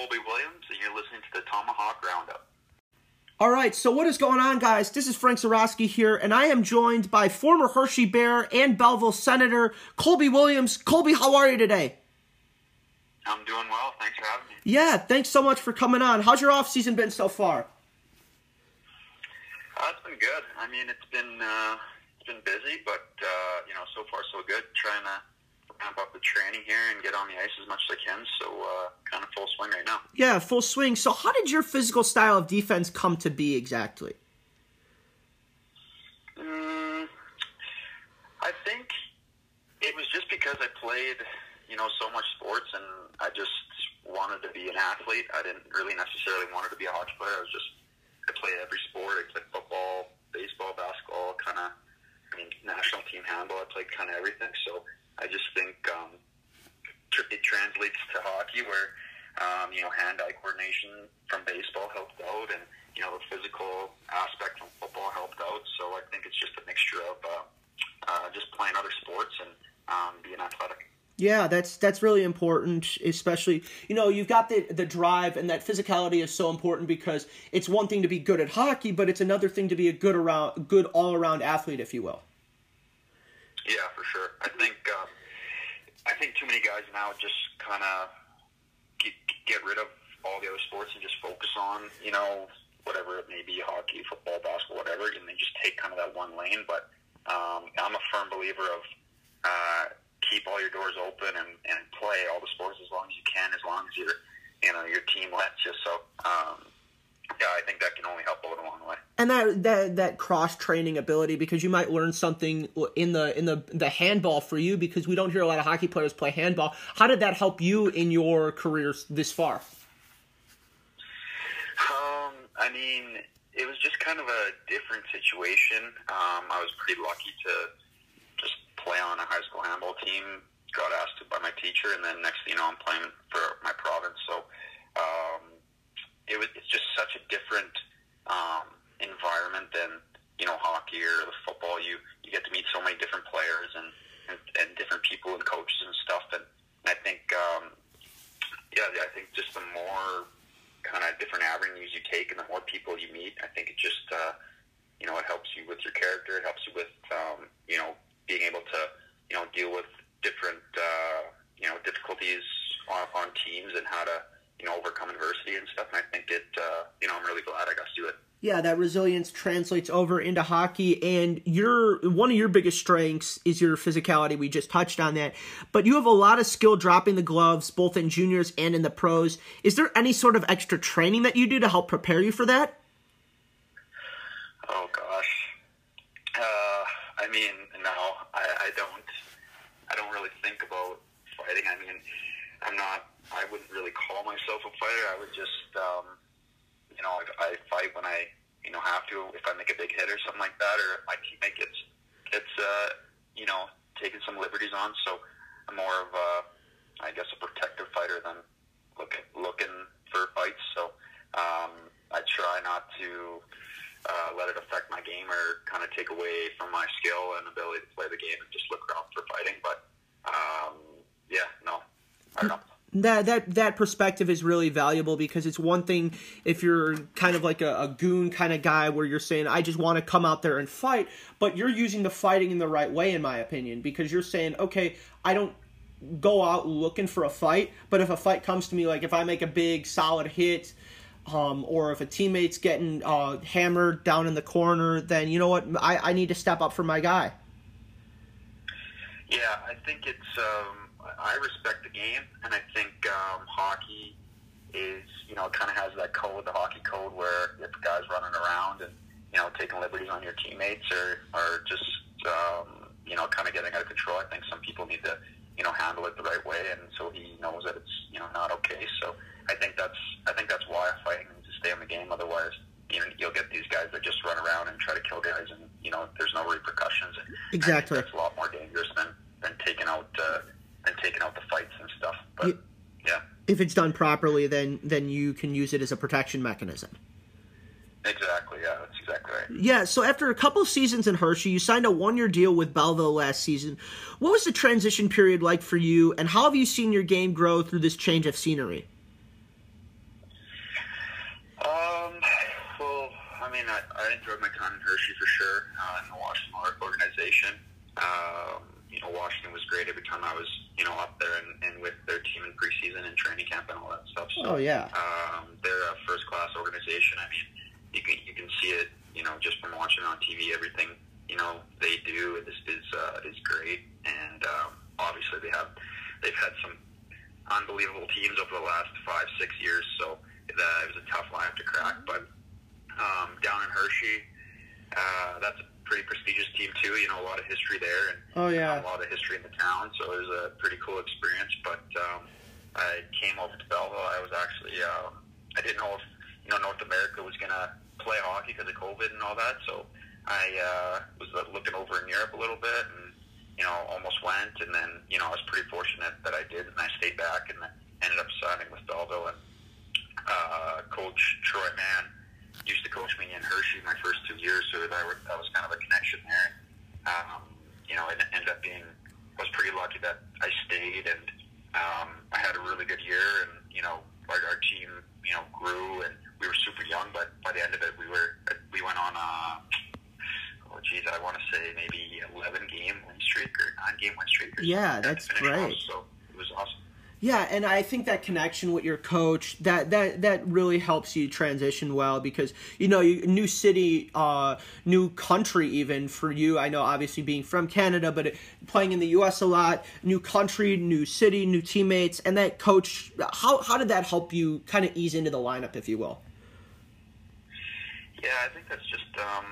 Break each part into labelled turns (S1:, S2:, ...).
S1: Colby Williams, and you're listening to the Tomahawk Roundup.
S2: All right, so what is going on, guys? This is Frank Zarowski here, and I am joined by former Hershey Bear and Belleville Senator Colby Williams. Colby, how are you today?
S1: I'm doing well. Thanks for having me.
S2: Yeah, thanks so much for coming on. How's your off season been so far?
S1: Uh, it's been good. I mean, it's been uh, it's been busy, but uh, you know, so far so good. Trying to up the training here and get on the ice as much as I can. So uh, kind of full swing right now.
S2: Yeah, full swing. So how did your physical style of defense come to be exactly?
S1: Mm, I think it was just because I played, you know, so much sports, and I just wanted to be an athlete. I didn't really necessarily wanted to be a hockey player. I was just I played every sport. I played football, baseball, basketball, kind of. I mean, national team handball. I played kind of everything. So I just think um, tr- it translates to hockey where um, you know hand-eye coordination from baseball helped out, and you know the physical aspect from football helped out. So I think it's just a mixture of uh, uh, just playing other sports and um, being athletic.
S2: Yeah, that's that's really important, especially you know you've got the the drive and that physicality is so important because it's one thing to be good at hockey, but it's another thing to be a good around good all around athlete, if you will.
S1: Yeah, for sure. I think um, I think too many guys now just kind of get, get rid of all the other sports and just focus on you know whatever it may be, hockey, football, basketball, whatever, and they just take kind of that one lane. But um, I'm a firm believer of uh, keep all your doors open and, and play all the sports as long as you can, as long as your you know your team lets you. So. Um, yeah, I think that can only help a long way.
S2: And that that that cross training ability because you might learn something in the in the the handball for you because we don't hear a lot of hockey players play handball. How did that help you in your careers this far?
S1: Um, I mean, it was just kind of a different situation. Um, I was pretty lucky to just play on a high school handball team. Got asked to by my teacher, and then next thing you know, I'm playing for my province. So um, it was it's just different um, environment than you know hockey or the football. You you get to meet so many different players and and, and different people and coaches and stuff. And I think um, yeah, I think just the more kind of different avenues you take and the more people you meet, I think it just uh, you know it helps you with your character. It helps you with um, you know being able to you know deal with different uh, you know difficulties on, on teams and how to you know, overcome adversity and stuff. And I think it, uh, you know, I'm really glad I got to do it.
S2: Yeah, that resilience translates over into hockey, and your one of your biggest strengths is your physicality. We just touched on that, but you have a lot of skill dropping the gloves, both in juniors and in the pros. Is there any sort of extra training that you do to help prepare you for that?
S1: Oh gosh, uh, I mean, no, I, I don't. I don't really think about fighting. I mean, I'm not I wouldn't really call myself a fighter. I would just, um, you know, I, I fight when I, you know, have to. If I make a big hit or something like that, or if my teammate gets gets, uh, you know, taking some liberties on. So I'm more of a, I guess, a protective fighter than look looking for fights. So um, I try not to uh, let it affect my game or kind of take away from my skill and ability to play the game and just look around for fighting. But um, yeah, no, I don't know
S2: that that that perspective is really valuable because it's one thing if you're kind of like a, a goon kind of guy where you're saying I just want to come out there and fight, but you're using the fighting in the right way in my opinion because you're saying okay I don't go out looking for a fight, but if a fight comes to me like if I make a big solid hit. Um, or if a teammate's getting uh, hammered down in the corner, then you know what? I, I need to step up for my guy.
S1: Yeah, I think it's um, I respect the game, and I think um, hockey is, you know, it kind of has that code, the hockey code, where if guys running around and you know taking liberties on your teammates or or just um, you know kind of getting out of control, I think some people need to you know handle it the right way, and so he knows that it's you know not okay. So I think that's I think that's why fighting needs to stay in the game. Otherwise, you know, you'll get these guys that just run around and try to kill guys, and you know, there's no repercussions. And
S2: exactly,
S1: that's a lot
S2: if it's done properly, then then you can use it as a protection mechanism.
S1: Exactly. Yeah, that's exactly right.
S2: Yeah. So after a couple seasons in Hershey, you signed a one-year deal with Belleville last season. What was the transition period like for you, and how have you seen your game grow through this change of scenery? Um.
S1: Well, I mean, I, I enjoyed my time in Hershey for sure uh, in the Washington organization. Um, you know, Washington was great every time I was you know, up there and, and with their team in preseason and training camp and all that stuff.
S2: oh yeah.
S1: um, they're a first class organization. I mean, you can you can see it, you know, just from watching on TV. Everything you know they do is is uh, is great, and um, obviously they have they've had some unbelievable teams over the last five six years. So that it was a tough line to crack. But um, down in Hershey, uh, that's a pretty prestigious team too. You know, a lot of history there, and
S2: Oh yeah.
S1: a lot of history in the town, so it was a pretty cool experience. But um, I came over to Belleville. I was actually um, I didn't know if you know North America was gonna play hockey because of COVID and all that. So I uh, was uh, looking over in Europe a little bit, and you know almost went. And then you know I was pretty fortunate that I did, and I stayed back and ended up signing with Belleville. And uh, Coach Troy Mann used to coach me in Hershey my first two years, so that, were, that was kind of a connection there. Um, you know, it ended up being I was pretty lucky that I stayed, and um, I had a really good year, and you know, our, our team you know grew, and we were super young, but by the end of it, we were we went on a oh geez, I want to say maybe eleven game win streak or nine game win streak. Or
S2: Yeah, that's
S1: to finish off,
S2: great.
S1: So it was awesome.
S2: Yeah, and I think that connection with your coach that that that really helps you transition well because you know you, new city, uh, new country even for you. I know obviously being from Canada, but playing in the U.S. a lot, new country, new city, new teammates, and that coach. How how did that help you kind of ease into the lineup, if you will?
S1: Yeah, I think that's just um,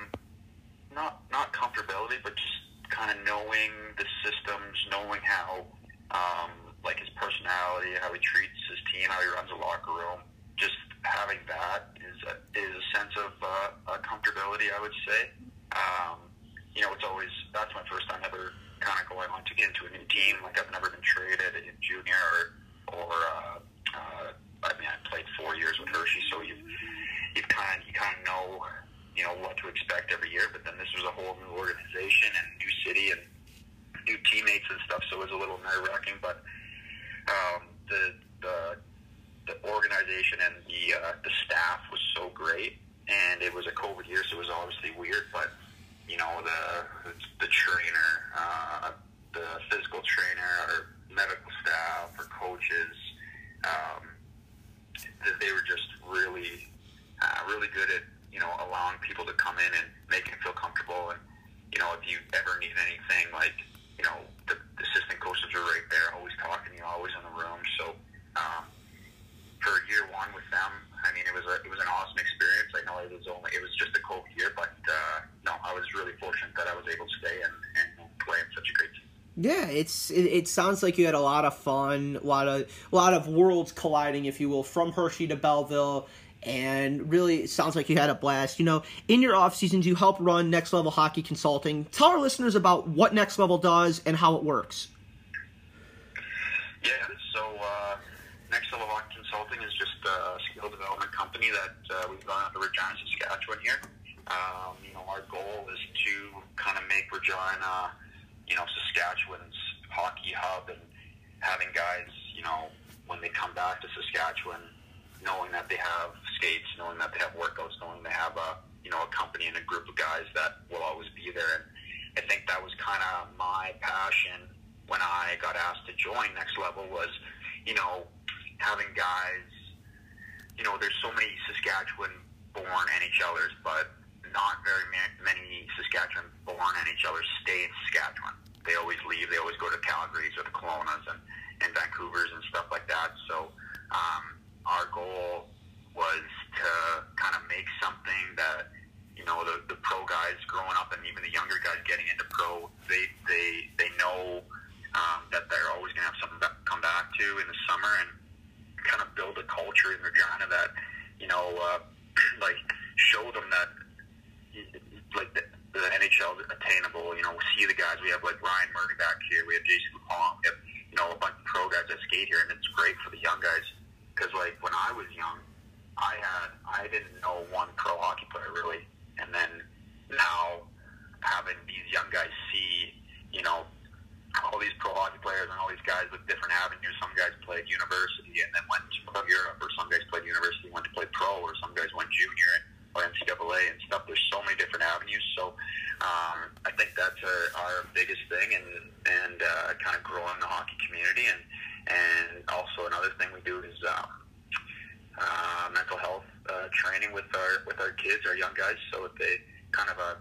S1: not not comfortability, but just kind of knowing the systems, knowing how um, like his personality, how he treats his team, how he runs the locker room. Just having that is a, is a sense of uh, uh, comfortability, I would say. Um, you know, it's always that's my first time ever kind of going on to get into a new team. Like I've never been traded in junior or or uh, uh, I mean I played four years with Hershey, so you you kind you kind of know you know what to expect every year. But then this was a whole new organization and city and new teammates and stuff, so it was a little nerve wracking. But um, the the the organization and the uh, the staff was so great, and it was a COVID year, so it was obviously weird. But you know the the trainer, uh, the physical trainer, our medical staff, our coaches, um, they were just really uh, really good at you know allowing people to come in and making them feel comfortable. And you know if you ever need anything, like you know the, the assistant coaches are right there, always talking to you, always in the room. So um, for year one with them, I mean it was a it was an awesome experience. I know it was only it was just a COVID year, but uh, no, I was really fortunate that I was able to stay and, and play in such a great team.
S2: Yeah, it, it sounds like you had a lot of fun, a lot of a lot of worlds colliding, if you will, from Hershey to Belleville, and really it sounds like you had a blast. You know, in your off seasons, you help run Next Level Hockey Consulting. Tell our listeners about what Next Level does and how it works.
S1: Yeah, so uh, Next Level Hockey Consulting is just a skill development company that uh, we've gone out to Regina, Saskatchewan here. Um, you know, our goal is to kind of make Regina, you know, Saskatchewan's hockey hub and having guys, you know, when they come back to Saskatchewan, knowing that they have skates, knowing that they have workouts, knowing they have a, you know, a company and a group of guys that will always be there. And I think that was kind of my passion when I got asked to join Next Level was, you know, having guys, you know, there's so many Saskatchewan-born NHLers, but not very many Saskatchewan-born NHLers stay in Saskatchewan. They always leave. They always go to Calgary's or the Kelownas and, think that's our, our biggest thing, and and uh, kind of growing the hockey community, and and also another thing we do is um, uh, mental health uh, training with our with our kids, our young guys, so that they kind of a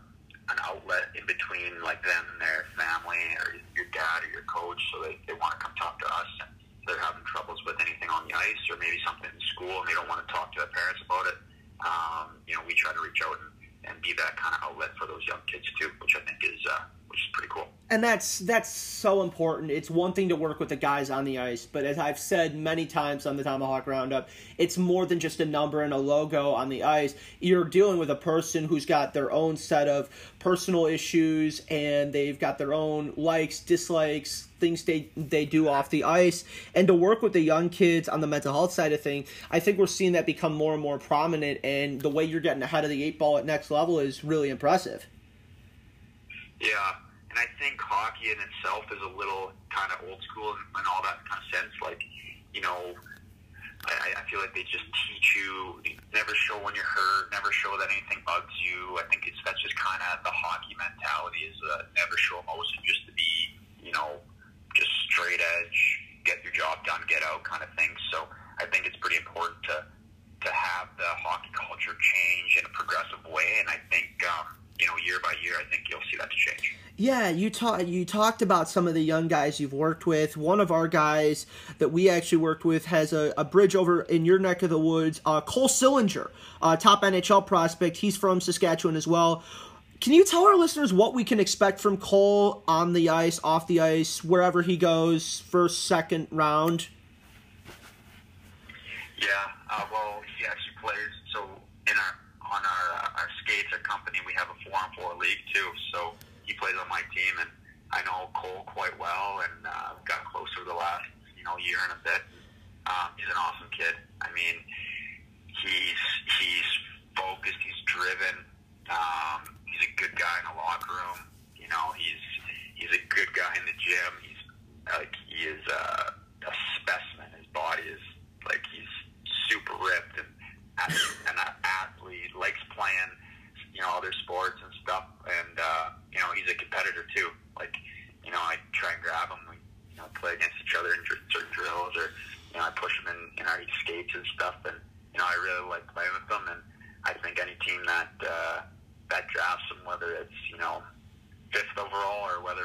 S1: an outlet in between like them and their family or your dad or your coach, so they they want to come talk to us. And they're having troubles with anything on the ice or maybe something in school, and they don't want to talk to their parents about it. Um, you know, we try to reach out and, and be that kind of outlet for those young kids too, which I think is uh, which is pretty cool.
S2: And that's that's so important. It's one thing to work with the guys on the ice, but as I've said many times on the Tomahawk Roundup, it's more than just a number and a logo on the ice. You're dealing with a person who's got their own set of personal issues and they've got their own likes, dislikes, things they they do off the ice. And to work with the young kids on the mental health side of thing, I think we're seeing that become more and more prominent and the way you're getting ahead of the eight ball at next level is really impressive.
S1: Yeah, and I think hockey in itself is a little kind of old school in, in all that kind of sense. Like, you know, I, I feel like they just teach you never show when you're hurt, never show that anything bugs you. I think it's that's just kind of the hockey mentality is uh, never show emotion, just to be, you know, just straight edge, get your job done, get out kind of thing. So I think it's pretty important to to have the hockey culture change in a progressive way, and I think. Um, you know, year by year, I think you'll see that change.
S2: Yeah, you talked you talked about some of the young guys you've worked with. One of our guys that we actually worked with has a, a bridge over in your neck of the woods. Uh, Cole Sillinger, uh, top NHL prospect. He's from Saskatchewan as well. Can you tell our listeners what we can expect from Cole on the ice, off the ice, wherever he goes, first, second round?
S1: Yeah, uh, well, he actually plays. So in our on our uh, our skates, our company, we have a four on four league too. So he plays on my team, and I know Cole quite well, and uh, got closer the last you know year and a bit. Um, he's an awesome kid. I mean, he's he's focused, he's driven. Um, he's a good guy in the locker room. You know, he's he's a good guy in the gym. He's like he is uh, a specimen. His body is like he's super ripped and an athlete, likes playing, you know, other sports and stuff. And, uh, you know, he's a competitor too. Like, you know, I try and grab him. We, you know, play against each other in certain drills or, you know, I push him in, in our skates and stuff. And, you know, I really like playing with them. And I think any team that, uh, that drafts him, whether it's, you know, fifth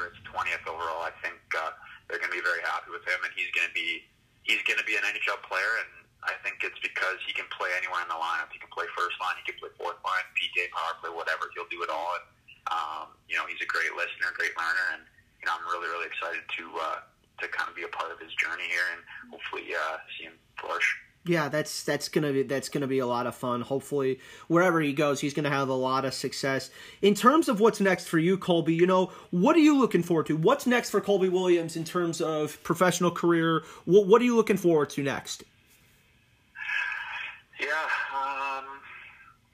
S1: overall it's 20th overall, I think, uh, they're going to be very happy with him and he's going to be, he's going to be an NHL player and, I think it's because he can play anywhere in the lineup. He can play first line, he can play fourth line, PK power play, whatever. He'll do it all. And um, you know, he's a great listener, great learner, and you know, I'm really, really excited to uh, to kind of be a part of his journey here and hopefully uh, see him flourish.
S2: Yeah, that's that's gonna be that's gonna be a lot of fun. Hopefully, wherever he goes, he's gonna have a lot of success. In terms of what's next for you, Colby, you know, what are you looking forward to? What's next for Colby Williams in terms of professional career? What what are you looking forward to next?
S1: Yeah, um,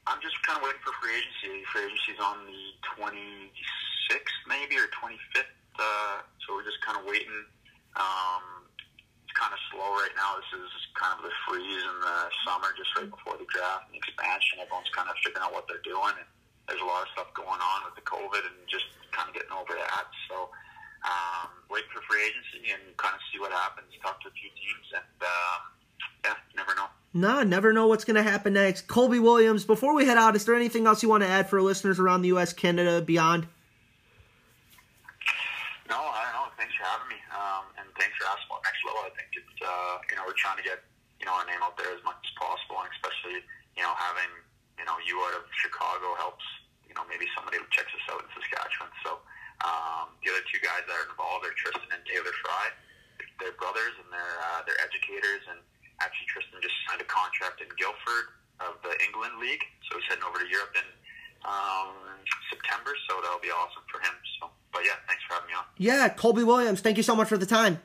S1: I'm just kind of waiting for free agency. Free agency's on the 26th, maybe, or 25th. Uh, so we're just kind of waiting. Um, kind of slow right now. This is kind of the freeze in the summer, just right before the draft and the expansion. Everyone's kind of figuring out what they're doing, and there's a lot of stuff going on with the COVID and just kind of getting over that. So um, wait for free agency and kind of see what happens. Talk to a few teams, and um, yeah, never know.
S2: No, never know what's going to happen next. Colby Williams, before we head out, is there anything else you want to add for listeners around the U.S., Canada, beyond?
S1: No, I don't know. Thanks for having me, um, and thanks for asking about next level. I think it's uh, you know we're trying to get you know our name out there as much as possible, and especially you know having you know you out of Chicago helps. You know maybe somebody who checks us out in Saskatchewan. So um, the other two guys that are involved are Tristan and Taylor Fry. They're brothers and they're uh, they're educators and actually Tristan just signed a contract in Guildford of the England League, so he's heading over to Europe in um, September. So that'll be awesome for him. So, but yeah, thanks for having me on.
S2: Yeah, Colby Williams, thank you so much for the time.